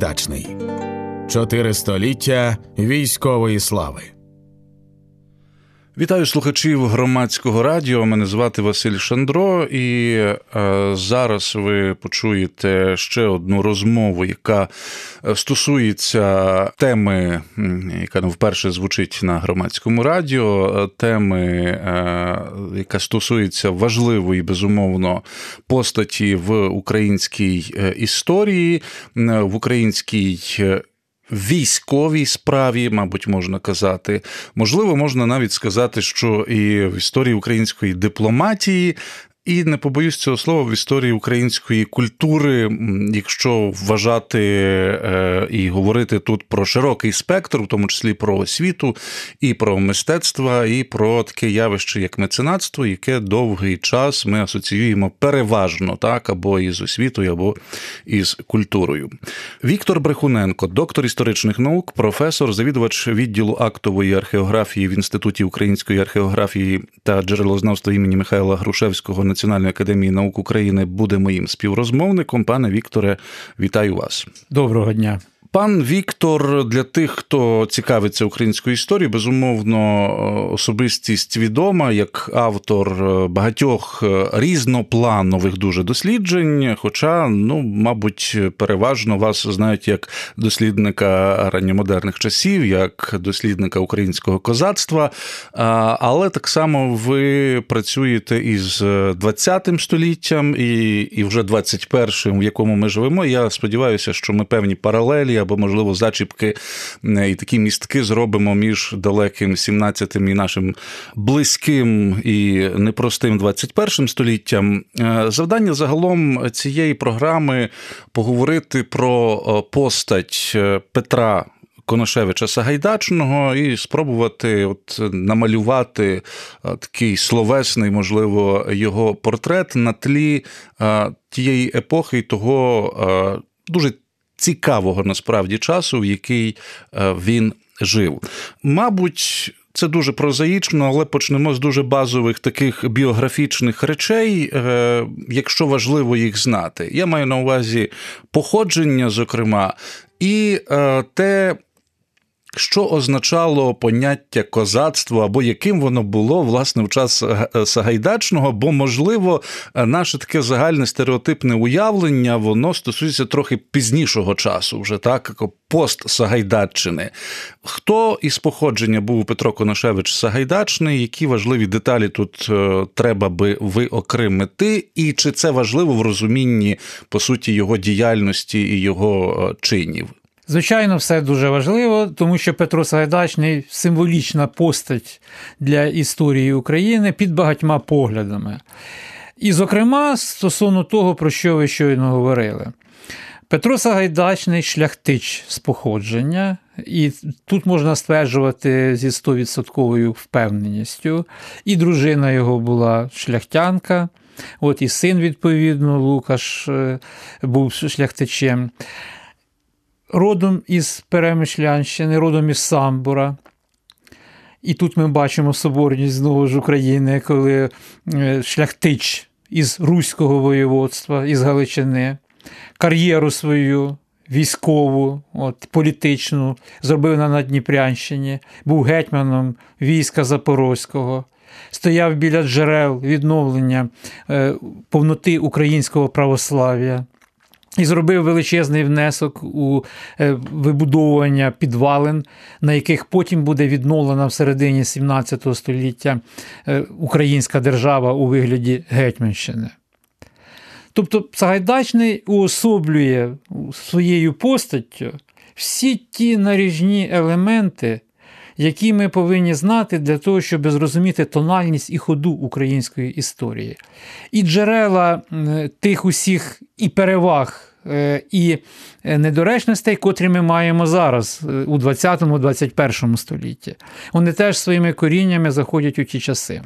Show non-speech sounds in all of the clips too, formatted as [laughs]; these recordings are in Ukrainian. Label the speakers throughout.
Speaker 1: Сагайдачний Чотири століття військової слави.
Speaker 2: Вітаю слухачів громадського радіо. Мене звати Василь Шандро, і е, зараз ви почуєте ще одну розмову, яка стосується теми, яка не вперше звучить на громадському радіо. Е, теми, е, яка стосується важливої безумовно постаті в українській е, історії, в українській військовій справі, мабуть, можна казати. Можливо, можна навіть сказати, що і в історії української дипломатії і не побоюсь цього слова в історії української культури, якщо вважати е, і говорити тут про широкий спектр, в тому числі про освіту, і про мистецтво, і про таке явище, як меценатство, яке довгий час ми асоціюємо переважно так, або із освітою, або із культурою. Віктор Брехуненко, доктор історичних наук, професор, завідувач відділу актової археографії в інституті української археографії та джерелознавства імені Михайла Грушевського Національної академії наук України буде моїм співрозмовником. Пане Вікторе, вітаю вас.
Speaker 3: Доброго дня.
Speaker 2: Пан Віктор, для тих, хто цікавиться українською історією, безумовно, особистість відома як автор е, багатьох е, різнопланових дуже досліджень. Хоча, ну, мабуть, переважно вас знають як дослідника ранньомодерних часів, як дослідника українського козацтва. Але так само ви працюєте із 20 століттям і і вже 21-м, в якому ми живемо. Я сподіваюся, що ми певні паралелі або, можливо, зачіпки і такі містки зробимо між далеким 17-м і нашим близьким і непростим 21 століттям. Е, завдання загалом цієї програми поговорити про е, постать е, Петра. Коношевича Сагайдачного і спробувати от намалювати такий словесний, можливо, його портрет на тлі тієї епохи і того дуже цікавого насправді часу, в який е, він жив. Мабуть. Це дуже прозаїчно, але почнемо з дуже базових таких біографічних речей, е, якщо важливо їх знати. Я маю на увазі походження, зокрема, і е, те, що означало поняття козацтва, або яким воно було власне в час е, Сагайдачного, бо, можливо, наше таке загальне стереотипне уявлення, воно стосується трохи пізнішого часу, вже так, пост Сагайдаччини. Хто із походження був Петро Коношевич Сагайдачний? Які важливі деталі тут е, треба би виокремити, і чи це важливо в розумінні по суті його діяльності і його е, чинів?
Speaker 3: Звичайно, все дуже важливо, тому що Петро Сагайдачний символічна постать для історії України під багатьма поглядами. І, зокрема, стосовно того, про що ви щойно говорили. Петро Сагайдачний шляхтич з походження, і тут можна стверджувати зі 100% впевненістю. І дружина його була шляхтянка, от і син, відповідно, Лукаш е, був шляхтичем родом із Перемишлянщини, родом із Самбура. І тут ми бачимо соборність знову ж України, коли е, шляхтич із Руського воєводства, із Галичини, кар'єру свою військову, от, політичну, зробив на Надніпрянщині, був гетьманом війська Запорозького, стояв біля джерел відновлення е, повноти українського православ'я. І зробив величезний внесок у е, вибудовування підвалин, на яких потім буде відновлена в середині 17 століття е, українська держава у вигляді Гетьманщини. Тобто Сагайдачний уособлює своєю постаттю всі ті наріжні елементи, які ми повинні знати для того, щоб зрозуміти тональність і ходу української історії. І джерела тих усіх і переваг. Е, і недоречностей, котрі ми маємо зараз е, у 20-21 столітті, вони теж своїми коріннями заходять у ті часи.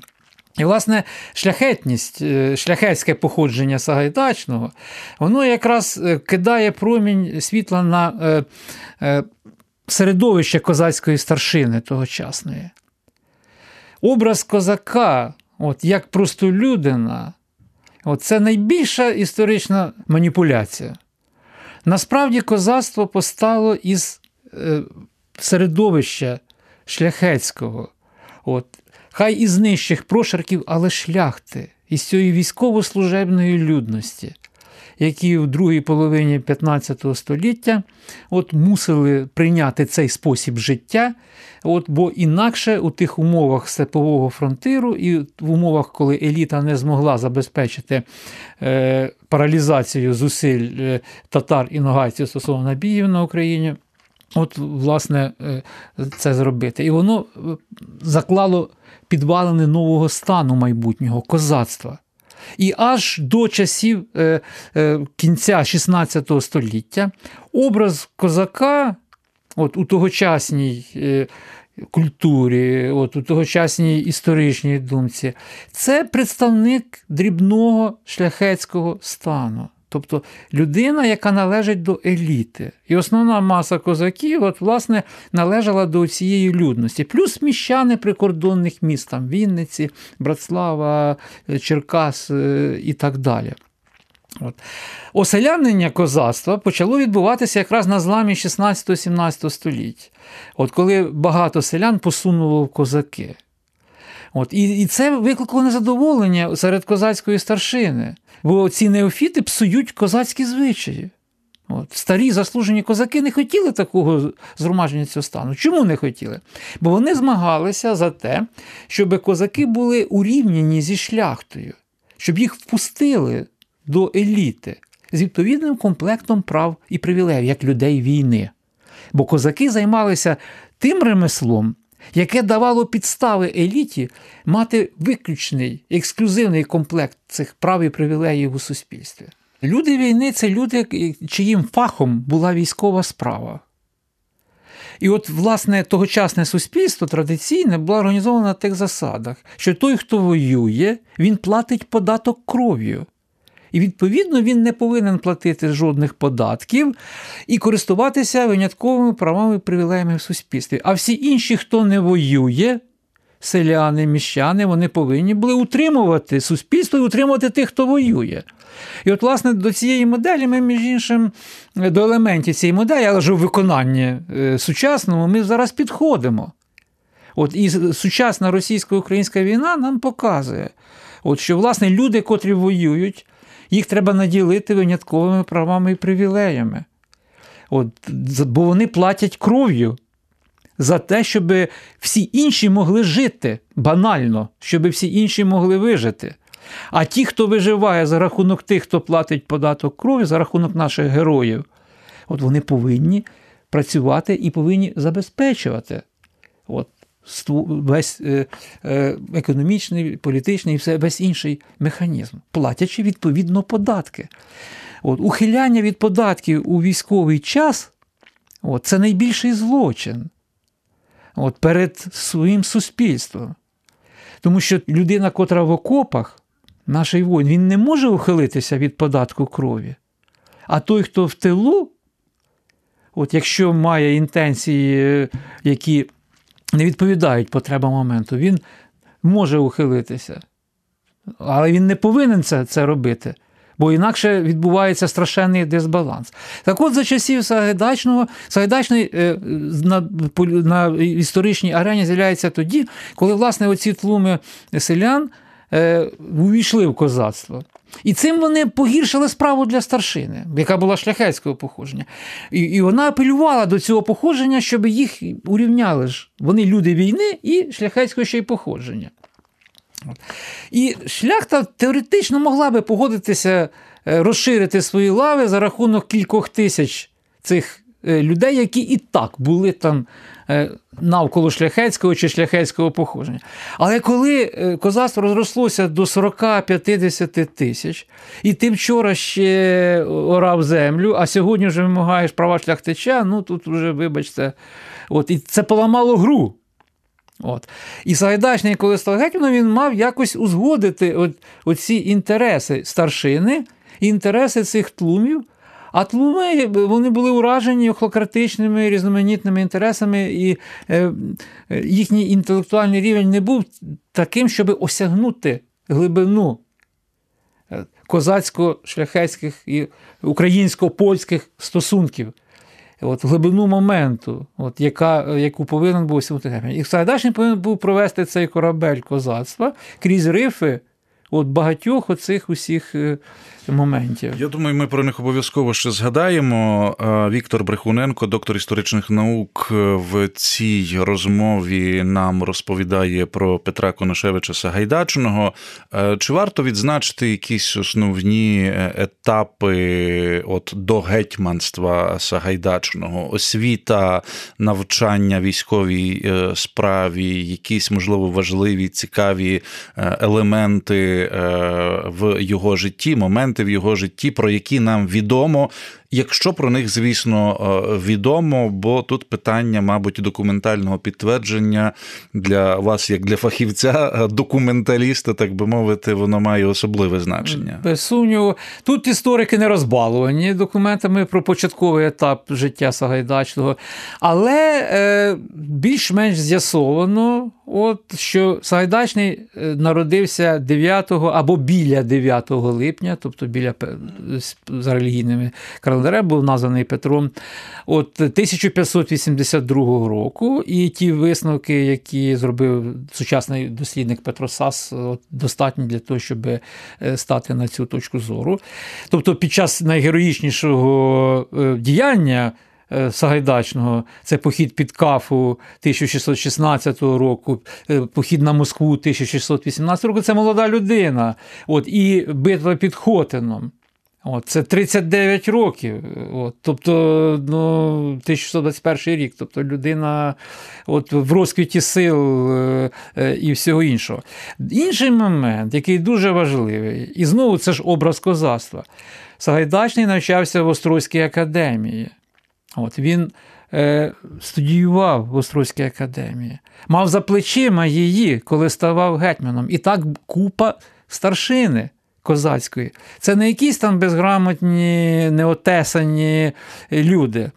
Speaker 3: І, власне, шляхетність, е, шляхетське походження Сагайдачного, воно якраз кидає промінь світла на середовище козацької старшини тогочасної. Образ козака, от як простолюдина, от це найбільша історична маніпуляція. Насправді козацтво постало із е, середовища шляхетського, От. хай із нижчих прошарків, але шляхти, із цієї військово-служебної людності, які в другій половині 15 століття от, мусили прийняти цей спосіб життя. От, Бо інакше у тих умовах степового фронтиру і в умовах, коли еліта не змогла забезпечити е, паралізацію зусиль е, татар і ногайців стосовно набігів на Україні, от, власне, е, це зробити. І воно е, заклало підвалини нового стану майбутнього козацтва. І аж до часів е, е, кінця 16 століття образ козака от у тогочасній е, культурі, от у тогочасній історичній думці, це представник дрібного шляхетського стану. Тобто людина, яка належить до еліти. І основна маса козаків, от, власне, належала до цієї людності. Плюс міщани прикордонних міст, там Вінниці, Братслава, Черкас е, і так далі. От. Оселянення козацтва почало відбуватися якраз на зламі 16-17 століття, от коли багато селян посунуло в козаки. От, І і це викликало незадоволення серед козацької старшини, бо ці неофіти псують козацькі звичаї. От. Старі заслужені козаки не хотіли такого згромадження цього стану. Чому не хотіли? Бо вони змагалися за те, щоб козаки були урівняні зі шляхтою, щоб їх впустили до еліти з відповідним комплектом прав і привілеїв, як людей війни. Бо козаки займалися тим ремеслом, яке давало підстави еліті мати виключний ексклюзивний комплект цих прав і привілеїв у суспільстві. Люди війни це люди, чиїм фахом була військова справа. І от, власне, тогочасне суспільство традиційне було організовано на тих засадах, що той, хто воює, він платить податок кров'ю. І, відповідно, він не повинен платити жодних податків і користуватися винятковими правами і привілеями в суспільстві. А всі інші, хто не воює, селяни, міщани, вони повинні були утримувати суспільство і утримувати тих, хто воює. І от, власне, до цієї моделі ми, між іншим, до елементів цієї моделі, але вже у виконанні е, сучасному, ми зараз підходимо. От І сучасна російсько-українська війна нам показує, от, що власне люди, котрі воюють, їх треба наділити винятковими правами і привілеями. От, Бо вони платять кров'ю за те, щоб всі інші могли жити банально, щоб всі інші могли вижити. А ті, хто виживає за рахунок тих, хто платить податок крові, за рахунок наших героїв, от вони повинні працювати і повинні забезпечувати. От, весь е, е, економічний, політичний і все, весь інший механізм, платячи відповідно податки. От, Ухиляння від податків у військовий час от, це найбільший злочин от, перед своїм суспільством. Тому що людина, котра в окопах, наш воїн, він не може ухилитися від податку крові. А той, хто в тилу, от якщо має інтенції, е, які не відповідають потребам моменту, він може ухилитися. Але він не повинен це, це робити. Бо інакше відбувається страшенний дисбаланс. Так от за часів Сагайдачного, Сагайдачний е, на на історичній арені з'являється тоді, коли власне оці тлуми селян е, увійшли в козацтво. І цим вони погіршили справу для старшини, яка була шляхетського походження. І і вона апелювала до цього походження, щоб їх урівняли ж. Вони люди війни і шляхетського ще й походження. І шляхта теоретично могла би погодитися е, розширити свої лави за рахунок кількох тисяч цих людей, які і так були там Е, навколо шляхетського чи шляхетського походження. Але коли е, козацтво розрослося до 40-50 тисяч, і ти вчора ще орав землю, а сьогодні вже вимагаєш права шляхтича, ну тут вже, вибачте, от, і це поламало гру. От. І Сагайдачний, коли став гетьманом, він мав якось узгодити от, оці інтереси старшини, інтереси цих тлумів. А тлуми вони були уражені охлократичними різноманітними інтересами, і е, їхній інтелектуальний рівень не був таким, щоб осягнути глибину. Е, козацько-шляхетських і українсько-польських стосунків. От глибину моменту, от яка, яку повинен був Сімутигемін. І Сагайдачний повинен був провести цей корабель козацтва крізь рифи от багатьох оцих усіх е, моментів.
Speaker 2: Я думаю, ми про них обов'язково ще згадаємо. Віктор Брехуненко, доктор історичних наук, в цій розмові нам розповідає про Петра Коношевича Сагайдачного. Чи варто відзначити якісь основні е, етапи от до гетьманства Сагайдачного, освіта, навчання військовій е, справі, якісь можливо важливі, цікаві елементи в його житті, моменти в його житті, про які нам відомо, якщо про них, звісно, е, відомо, бо тут питання, мабуть, документального підтвердження для вас, як для фахівця, е, документаліста, так би мовити, воно має особливе значення.
Speaker 3: Без сумніву, тут історики не розбалувані документами про початковий етап життя Сагайдачного, але е, більш-менш з'ясовано, от, що Сагайдачний народився 9 або біля 9 липня, тобто біля за релігійними календарем був названий Петром от 1582 року. І ті висновки, які зробив сучасний дослідник Петро Сас, от, достатні для того, щоб е, стати на цю точку зору. Тобто, під час найгероїчнішого е, діяння. Е, Сагайдачного, це похід під Кафу 1616 року, похід на Москву 1618 року. Це молода людина. От, І битва під Хотином. От, Це 39 років. От, Тобто ну, 1621 рік. Тобто людина от, в розквіті сил е, е, і всього іншого. Інший момент, який дуже важливий, і знову це ж образ козацтва. Сагайдачний навчався в Острозькій академії. От, Він е, студіював в Острозькій академії, мав за плечима її, коли ставав гетьманом. І так купа старшини козацької. Це не якісь там безграмотні, неотесані люди.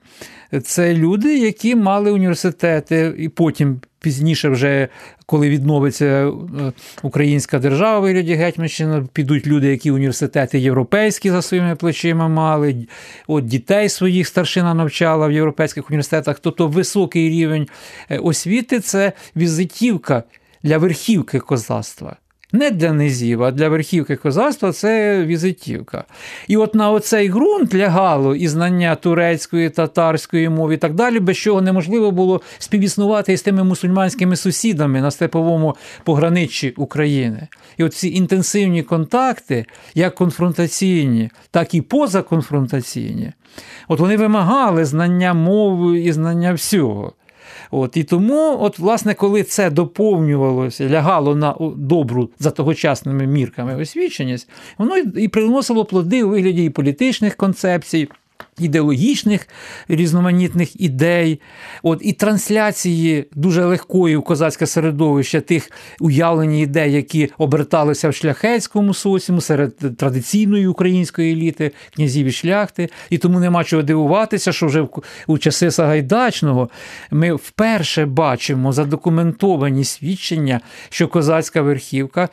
Speaker 3: Це люди, які мали університети, і потім пізніше, вже коли відновиться е, українська держава вигляді Гетьманщина, підуть люди, які університети європейські за своїми плечима мали, от дітей своїх старшина навчала в європейських університетах. Тобто високий рівень е, освіти це візитівка для верхівки козацтва не для низів, а для верхівки козацтва це візитівка. І от на оцей ґрунт лягало і знання турецької, татарської мови і так далі, без чого неможливо було співіснувати із тими мусульманськими сусідами на степовому пограниччі України. І от ці інтенсивні контакти, як конфронтаційні, так і позаконфронтаційні, от вони вимагали знання мови і знання всього. От, І тому, от, власне, коли це доповнювалося, лягало на добру за тогочасними мірками освіченість, воно і приносило плоди у вигляді і політичних концепцій ідеологічних різноманітних ідей, от, і трансляції дуже легкої в козацьке середовище тих уявлень ідей, які оберталися в шляхетському соціуму серед традиційної української еліти, князів і шляхти. І тому нема чого дивуватися, що вже у часи Сагайдачного ми вперше бачимо задокументовані свідчення, що козацька верхівка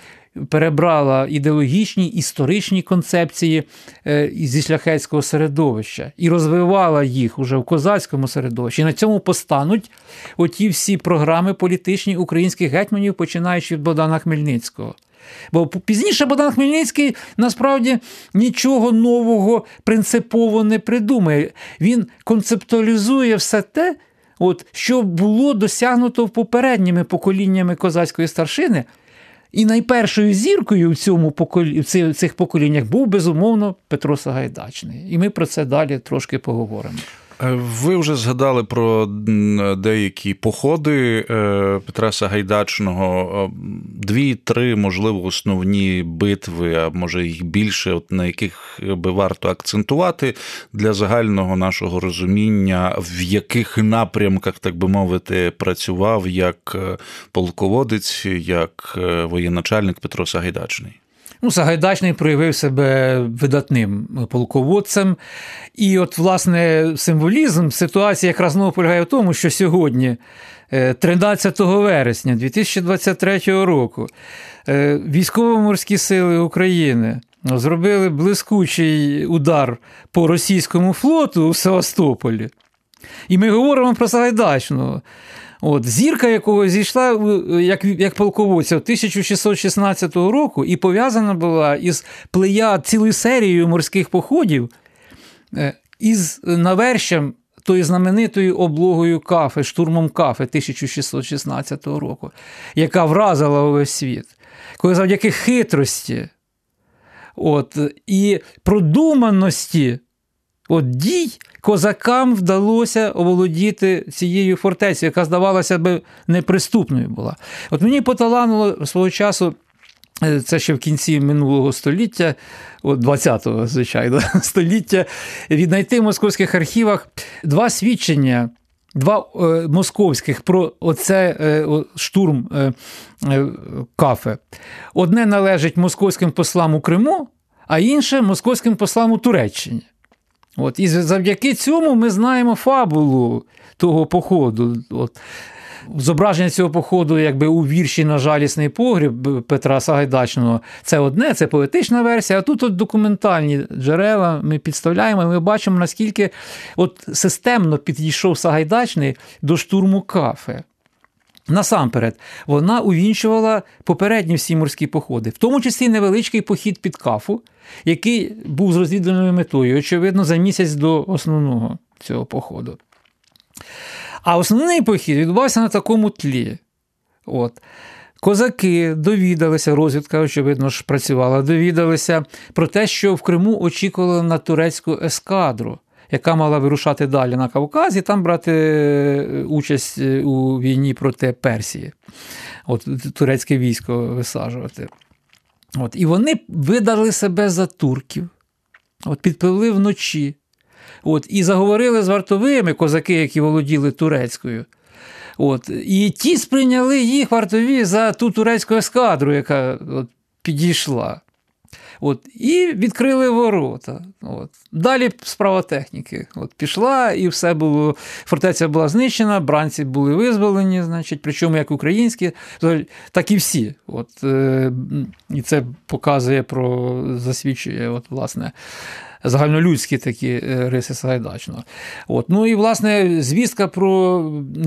Speaker 3: перебрала ідеологічні історичні концепції е, зі шляхетського середовища і розвивала їх уже в козацькому середовищі. І на цьому постануть оті всі програми політичні українських гетьманів, починаючи від Богдана Хмельницького. Бо пізніше Богдан Хмельницький насправді нічого нового принципово не придумає. Він концептуалізує все те, от, що було досягнуто попередніми поколіннями козацької старшини. І найпершою зіркою в цьому поколі... в цих поколіннях був безумовно Петро Сагайдачний. І ми про це далі трошки поговоримо.
Speaker 2: Е, ви вже згадали про деякі походи е, Петра Сагайдачного, е, дві-три, можливо, основні битви, а може їх більше, от на яких би варто акцентувати для загального нашого розуміння, в яких напрямках, так би мовити, працював як полководець, як воєначальник Петро Сагайдачний.
Speaker 3: Ну, Сагайдачний проявив себе видатним полководцем. І, от, власне, символізм ситуації якраз знову полягає в тому, що сьогодні, 13 е, вересня 2023 року, е, військово-морські сили України зробили блискучий удар по російському флоту у Севастополі. І ми говоримо про Сагайдачного. От, Зірка, якого зійшла як як полководця 1616 року і пов'язана була із плеяд цілою серією морських походів е, із навершем тою знаменитою облогою кафи, штурмом кафи 1616 року, яка вразила увесь світ. Коли завдяки хитрості от, і продуманості от, дій козакам вдалося оволодіти цією фортецею, яка здавалася би неприступною була. От мені поталануло свого часу. Е, це ще в кінці минулого століття, 20-го, звичайно, [laughs] століття, віднайти в московських архівах два свідчення, два е, московських про оце е, штурм е, е, кафе. Одне належить московським послам у Криму, а інше московським послам у Туреччині. От, І завдяки цьому ми знаємо фабулу того походу. От. Зображення цього походу, якби у вірші на жалісний погріб Петра Сагайдачного, це одне, це поетична версія. А тут от документальні джерела ми підставляємо, і ми бачимо, наскільки от системно підійшов Сагайдачний до штурму кафе. Насамперед, вона увінчувала попередні всі морські походи, в тому числі невеличкий похід під кафу, який був з розвідувальною метою, очевидно, за місяць до основного цього походу. А основний похід відбувався на такому тлі. От. Козаки довідалися, розвідка, очевидно ж, працювала, довідалися про те, що в Криму очікували на турецьку ескадру, яка мала вирушати далі на Кавказ і там брати е, участь е, у війні проти Персії, От турецьке військо висаджувати. От, І вони видали себе за турків, от підпливли вночі. От, І заговорили з вартовими козаки, які володіли турецькою. От, І ті сприйняли їх вартові за ту турецьку ескадру, яка от, підійшла. От, І відкрили ворота. От. Далі справа техніки. От, Пішла, і все було. Фортеця була знищена, бранці були визволені, значить, причому як українські, так і всі. От, е, І це показує про засвідчує, от, власне загальнолюдські такі е, риси Сагайдачного. От. Ну і власне звістка про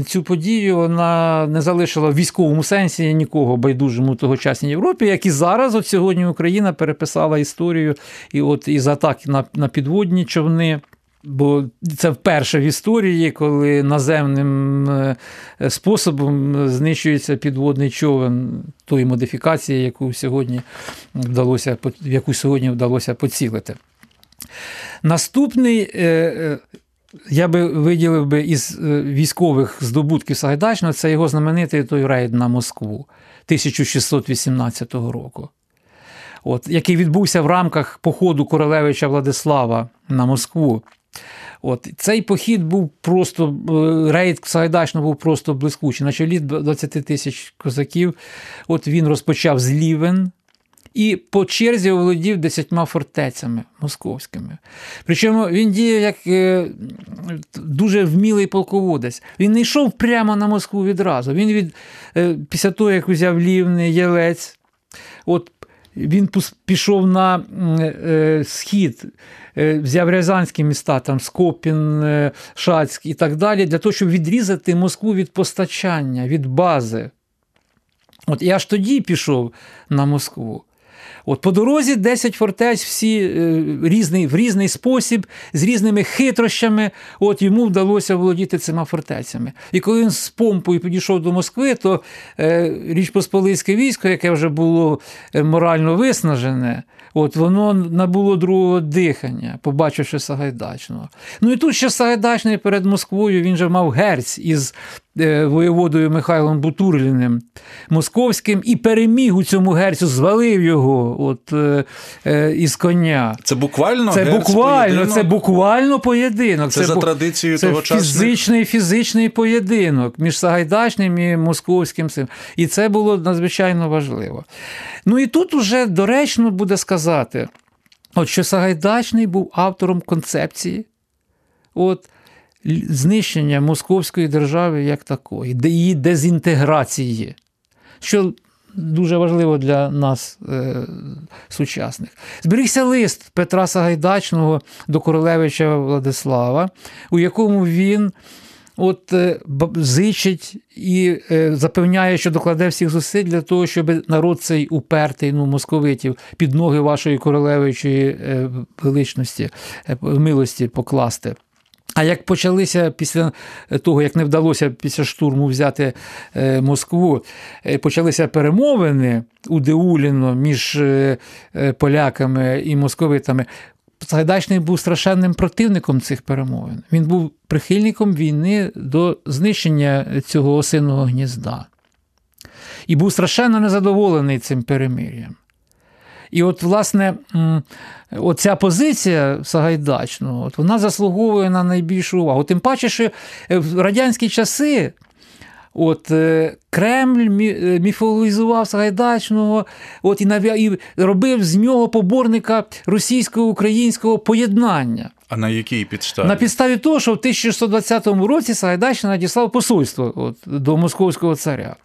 Speaker 3: цю подію вона не залишила в військовому сенсі нікого байдужому тогочасній Європі, як і зараз, от сьогодні Україна переписала історію і от із атак на, на підводні човни. Бо це вперше в історії, коли наземним е, способом знищується підводний човен тої модифікації, яку сьогодні вдалося яку сьогодні вдалося поцілити. Наступний, е, е, я би виділив би із е, військових здобутків Сагайдачного, це його знаменитий той рейд на Москву 1618 року, от, який відбувся в рамках походу Королевича Владислава на Москву. От, Цей похід був просто, рейд Сагайдачного був просто блискучий. На чолі 20 тисяч козаків. От Він розпочав з Лівен і по черзі володів десятьма фортецями московськими. Причому він діяв як е, дуже вмілий полководець. Він не йшов прямо на Москву відразу. Він від, е, після того, як узяв Лівний Єлець, от він пішов на е, схід, взяв Рязанські міста, там Скопін, Шацьк і так далі, для того, щоб відрізати Москву від постачання, від бази. От І аж тоді пішов на Москву. От По дорозі 10 фортець, всі е, різний, в різний спосіб, з різними хитрощами. От Йому вдалося володіти цими фортецями. І коли він з помпою підійшов до Москви, то е, Річ Посполицьке військо, яке вже було е, морально виснажене, От Воно набуло другого дихання, побачивши Сагайдачного. Ну і тут ще Сагайдачний перед Москвою він же мав герць із воєводою Михайлом Бутурліним московським і переміг у цьому герцю, звалив його от, е, е, із коня.
Speaker 2: Це буквально
Speaker 3: це герць буквально, поєдинок? це буквально поєдинок.
Speaker 2: Це, це за традицією
Speaker 3: це фізичний фізичний поєдинок між Сагайдачним і московським. І це було надзвичайно важливо. Ну і тут уже доречно буде сказати, от що Сагайдачний був автором концепції от, знищення Московської держави як такої, її дезінтеграції. Що дуже важливо для нас е, сучасних. Зберігся лист Петра Сагайдачного до королевича Владислава, у якому він от е, зичить і е, запевняє, що докладе всіх зусиль для того, щоб народ цей упертий ну, московитів під ноги вашої королевичої е, величності, милості покласти. А як почалися після того, як не вдалося після штурму взяти Москву, почалися перемовини у Деуліно між поляками і московитами, Сагайдачний був страшенним противником цих перемовин. Він був прихильником війни до знищення цього осиного гнізда. І був страшенно незадоволений цим перемир'ям. І от, власне, оця позиція Сагайдачного, от вона заслуговує на найбільшу увагу. Тим паче, що в радянські часи От е, Кремль е, міфологізував Сагайдачного, от і нав'я... і робив з нього поборника російсько-українського поєднання.
Speaker 2: А на якій підставі?
Speaker 3: На підставі того, що в 1620 році Сагайдачний надіслав посольство от, до московського царя.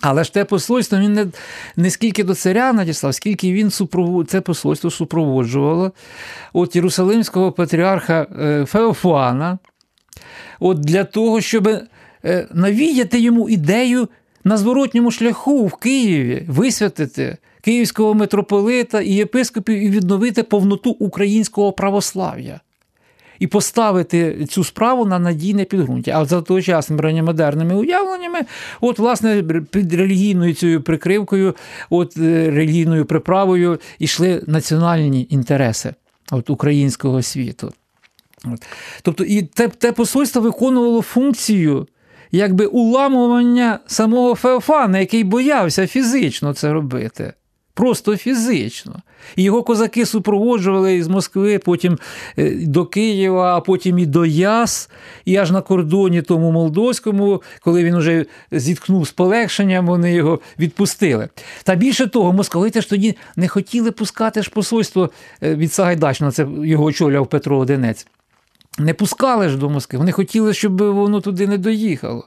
Speaker 3: Але ж те посольство він не не скільки до царя надіслав, скільки він супровод... це посольство супроводжувало от Єрусалимського патріарха е, Феофана, от для того, щоб Е, навіяти йому ідею на зворотньому шляху в Києві висвятити київського митрополита і єпископів і відновити повноту українського православ'я. І поставити цю справу на надійне підґрунтя. А за тогочасними ранньомодерними уявленнями, от, власне, під релігійною цією прикривкою, от е, релігійною приправою йшли національні інтереси от, українського світу. От. Тобто, і те, те посольство виконувало функцію якби уламування самого Феофана, який боявся фізично це робити. Просто фізично. І його козаки супроводжували із Москви, потім е, до Києва, а потім і до Яс, і аж на кордоні тому молдовському, коли він вже зіткнув з полегшенням, вони його відпустили. Та більше того, московити ж тоді не хотіли пускати ж посольство е, від Сагайдачна, це його очолював Петро Одинець. Не пускали ж до Москви. Вони хотіли, щоб воно туди не доїхало.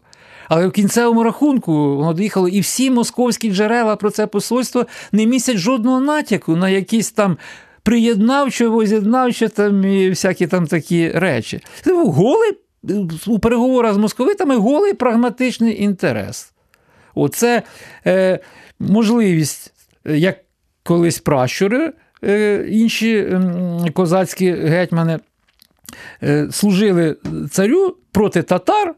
Speaker 3: Але в кінцевому рахунку воно доїхало, і всі московські джерела про це посольство не містять жодного натяку на якісь там приєднавчо, воз'єднавчо там і всякі там такі речі. Це був голий у переговорах з московитами голий прагматичний інтерес. Оце е, можливість, як колись пращури, е, інші е, козацькі гетьмани. Е, служили царю проти татар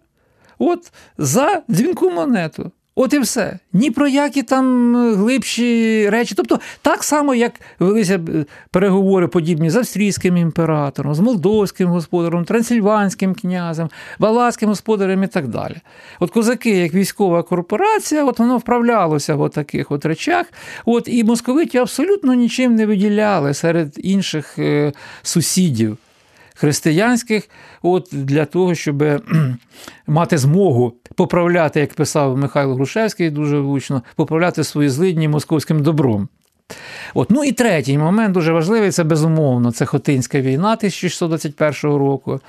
Speaker 3: от за дзвінку монету. От і все. Ні про які там глибші речі. Тобто, так само, як велися е, переговори подібні з австрійським імператором, з молдовським господарем, трансильванським князем, валацьким господарем і так далі. От козаки, як військова корпорація, от воно вправлялося в таких от речах. От І московиті абсолютно нічим не виділяли серед інших е, сусідів християнських, от для того, щоб мати змогу поправляти, як писав Михайло Грушевський, дуже влучно, поправляти свої злидні московським добром. От. Ну і третій момент дуже важливий це безумовно. Це Хотинська війна 1621 року.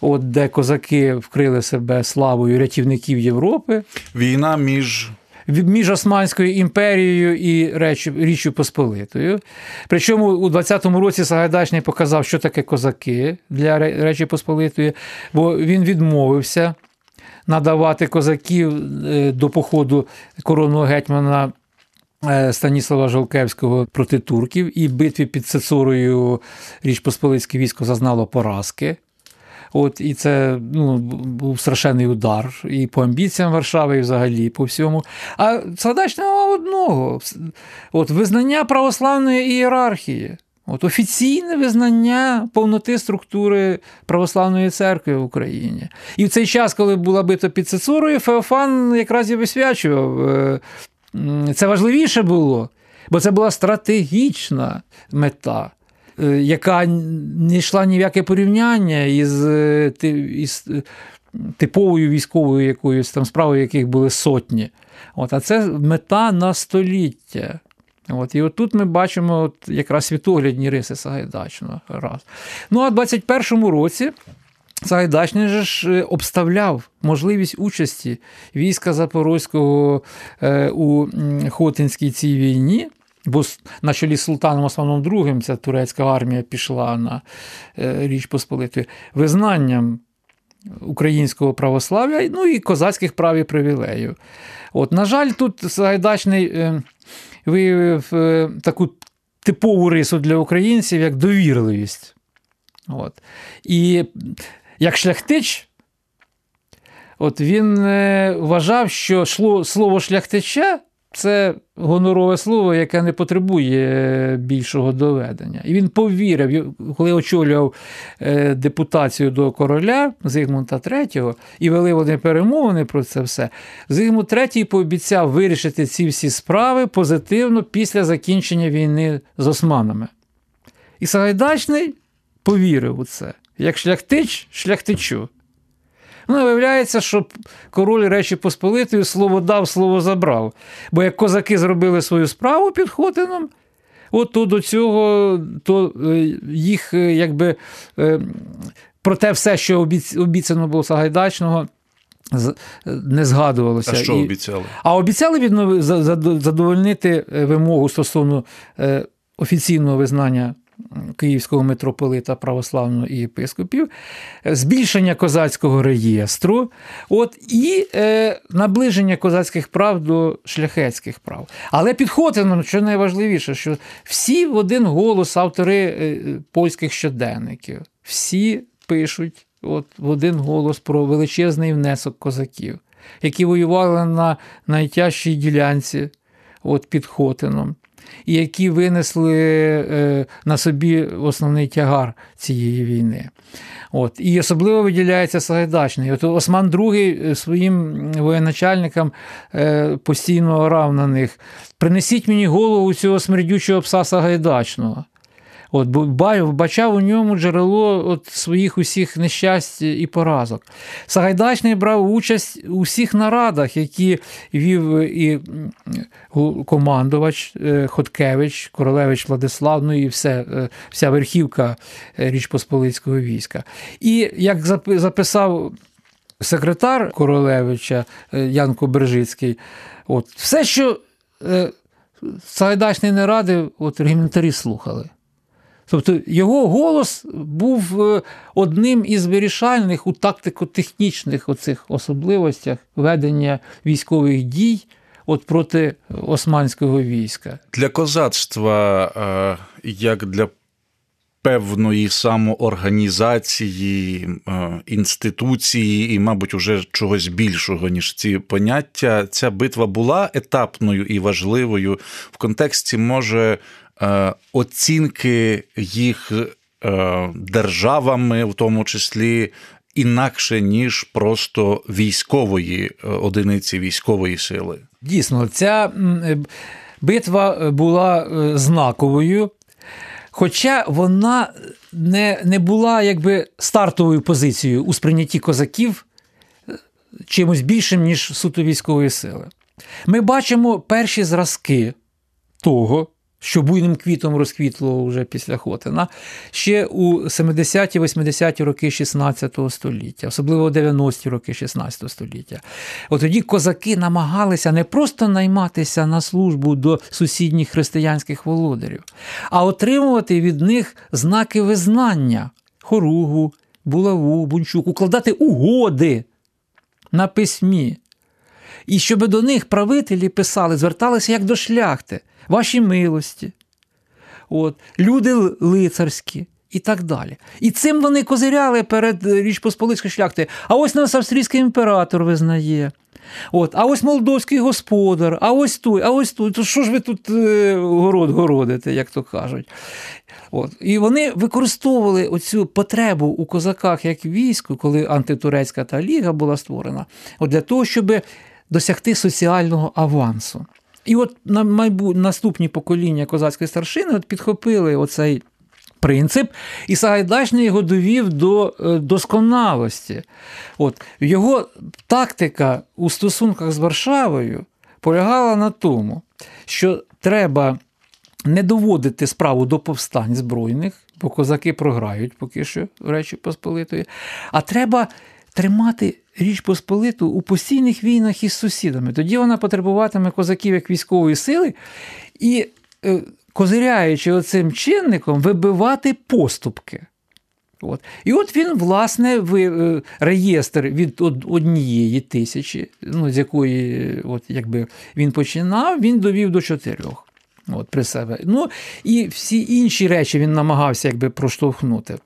Speaker 3: От де козаки вкрили себе славою рятівників Європи.
Speaker 2: Війна між
Speaker 3: між Османською імперією і Річчю Посполитою. Причому у 20-му році Сагайдачний показав, що таке козаки для Речі Посполитої, бо він відмовився надавати козаків е, до походу коронного гетьмана. Е, Станіслава Жолкевського проти турків і битві під Цецорою Річ Посполицьке військо зазнало поразки. От І це ну, був страшенний удар і по амбіціям Варшави, і взагалі по всьому. А задач нема одного: От визнання православної ієрархії. От Офіційне визнання повноти структури православної церкви в Україні. І в цей час, коли була бита під Цицурою, Феофан якраз і висвячував. Е, це важливіше було, бо це була стратегічна мета. Е, яка не йшла ні в яке порівняння із е, із е, типовою військовою якоюсь там справою, яких були сотні. От, А це мета на століття. От, І от тут ми бачимо от якраз світоглядні риси Сагайдачного. Раз. Ну а в 21-му році Сагайдачний же ж обставляв можливість участі війська Запорозького у Хотинській цій війні. Бо на чолі з Султаном Османом II ця турецька армія пішла на е, Річ Посполитої визнанням українського православ'я, ну і козацьких прав і привілеїв. От, На жаль, тут Сагайдачний виявив таку типову рису для українців як довірливість. От. І як шляхтич, от він е, вважав, що слово шляхтича це гонорове слово, яке не потребує більшого доведення. І він повірив, коли очолював е, депутацію до короля Зигмунта III і вели вони перемовини про це все. Зигмунт III пообіцяв вирішити ці всі справи позитивно після закінчення війни з османами. І Сагайдачний повірив у це. Як шляхтич, шляхтичу. Ну, виявляється, що король Речі Посполитої слово дав, слово забрав. Бо як козаки зробили свою справу під Хотином, от то до цього то е, їх е, якби е, про те все, що обіцяно було Сагайдачного, не згадувалося.
Speaker 2: А що обіцяли?
Speaker 3: А обіцяли віднови задовольнити вимогу стосовно офіційного визнання Київського митрополита православного і єпископів, збільшення козацького реєстру, от, і е, наближення козацьких прав до шляхетських прав. Але під Хотином, що найважливіше, що всі в один голос автори е, польських щоденників, всі пишуть от, в один голос про величезний внесок козаків, які воювали на найтяжчій ділянці от, під Хотином які винесли е, на собі основний тягар цієї війни. От. І особливо виділяється Сагайдачний. От Осман II е, своїм воєначальникам е, постійно орав на них: принесіть мені голову цього смердючого пса Сагайдачного. От, Бачав у ньому джерело от своїх усіх нещасть і поразок. Сагайдачний брав участь у всіх нарадах, які вів і командувач е, Хоткевич, Королевич Владислав, ну і все, е, вся верхівка е, Річпосполицького війська. І як записав секретар Королевича Янко Бержицький, от, все, що Сагайдачний не радив, от регіментарі слухали. Тобто його голос був е, одним із вирішальних у тактико-технічних оцих особливостях ведення військових дій от проти османського війська.
Speaker 2: Для козацтва, е, як для певної самоорганізації, е, інституції і, мабуть, уже чогось більшого, ніж ці поняття, ця битва була етапною і важливою в контексті може. Е, оцінки їх е, державами, в тому числі. Інакше ніж просто військової е, одиниці військової сили.
Speaker 3: Дійсно, ця битва була знаковою, хоча вона не не була якби стартовою позицією у сприйнятті козаків чимось більшим, ніж суто військової сили. Ми бачимо перші зразки того, що буйним квітом розквітло вже після Хотина, ще у 70-ті, 80-ті роки 16 століття, особливо 90-ті роки 16 століття. От тоді козаки намагалися не просто найматися на службу до сусідніх християнських володарів, а отримувати від них знаки визнання хоругу, булаву, бунчук, укладати угоди на письмі. І щоб до них правителі писали, зверталися як до шляхти ваші милості, от, люди лицарські і так далі. І цим вони козиряли перед Річ Посполицької шляхти. А ось нас австрійський імператор визнає. От, А ось молдовський господар, а ось той, а ось той. То що ж ви тут е, город городите, як то кажуть? От. І вони використовували оцю потребу у козаках як війську, коли антитурецька та ліга була створена, от для того, щоб досягти соціального авансу. І от на майбут... наступні покоління козацької старшини от підхопили оцей принцип, і Сагайдачний його довів до е, досконалості. От Його тактика у стосунках з Варшавою полягала на тому, що треба не доводити справу до повстань збройних бо козаки програють поки що Речі Посполитої. А треба тримати Річ Посполиту у постійних війнах із сусідами. Тоді вона потребуватиме козаків як військової сили і, е, козиряючи оцим чинником, вибивати поступки. От. І от він, власне, в е, реєстр від однієї тисячі, ну, з якої от, якби, він починав, він довів до чотирьох от, при себе. Ну, І всі інші речі він намагався якби, проштовхнути.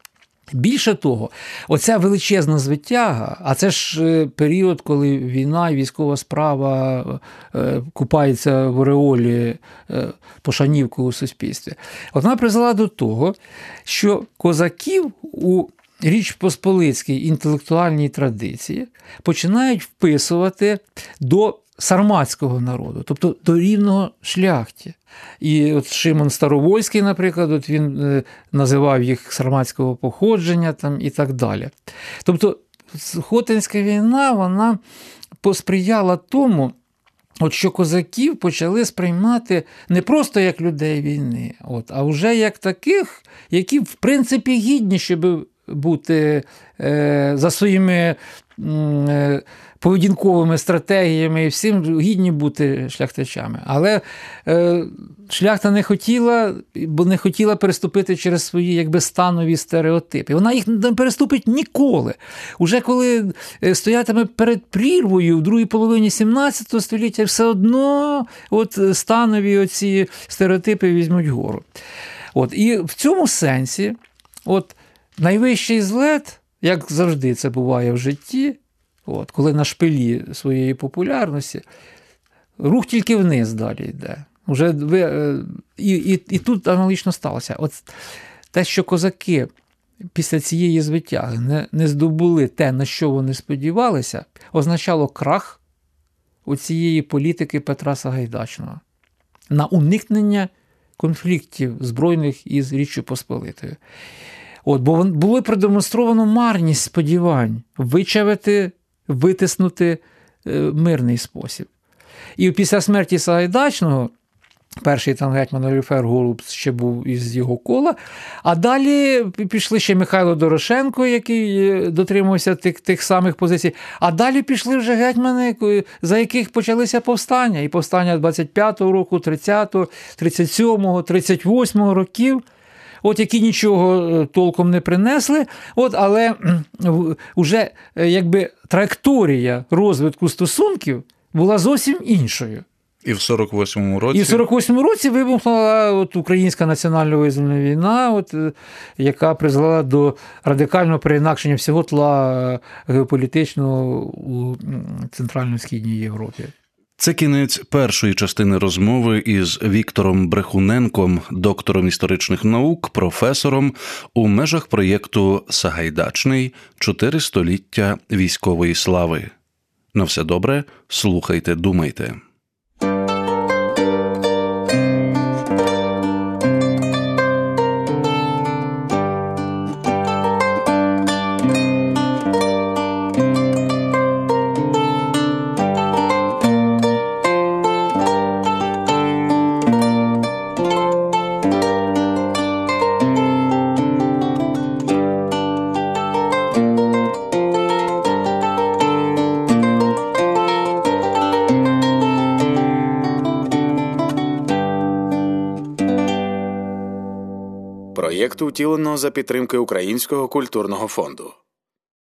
Speaker 3: Більше того, оця величезна звитяга, а це ж е, період, коли війна і військова справа е, купається в ореолі е, пошанівку у суспільстві. Вона призвела до того, що козаків у Річ Посполицькій інтелектуальній традиції починають вписувати до сарматського народу, тобто до рівного шляхті. І от Шимон Старовольський, наприклад, от він е, називав їх сарматського походження там, і так далі. Тобто Хотинська війна вона посприяла тому, от що козаків почали сприймати не просто як людей війни, от, а вже як таких, які, в принципі, гідні, щоб бути е, за своїми. Е, поведінковими стратегіями і всім гідні бути шляхтичами. Але е, шляхта не хотіла, бо не хотіла переступити через свої якби, станові стереотипи. Вона їх не переступить ніколи. Уже коли е, стоятиме перед прірвою в другій половині 17 століття, все одно от станові оці стереотипи візьмуть гору. От, І в цьому сенсі, от найвищий злет, як завжди це буває в житті. От, Коли на шпилі своєї популярності, рух тільки вниз далі йде. Уже ви, е, І і, і тут аналогічно сталося. От Те, що козаки після цієї звитяги не, не здобули те, на що вони сподівалися, означало крах цієї політики Петра Сагайдачного на уникнення конфліктів збройних із Річчю Посполитою. От, Бо було продемонстровано марність сподівань вичавити витиснути е, мирний спосіб. І після смерті Сагайдачного. Перший там гетьман Оліфер Голуб ще був із його кола. А далі пішли ще Михайло Дорошенко, який е, дотримувався тих тих самих позицій. А далі пішли вже гетьмани, за яких почалися повстання. І повстання 25-го року, 30-го, 37-го, 38-го років от які нічого е, толком не принесли, от, але вже е, якби траєкторія розвитку стосунків була зовсім іншою.
Speaker 2: І в 48-му році
Speaker 3: І в 48-му році вибухнула от українська національно визвольна війна, от, е, яка призвела до радикального переінакшення всього тла геополітичного у центрально-східній Європі.
Speaker 2: Це кінець першої частини розмови із Віктором Брехуненком, доктором історичних наук, професором у межах проєкту Сагайдачний чотири століття військової слави. На все добре, слухайте, думайте.
Speaker 1: Втілено за підтримки Українського культурного фонду.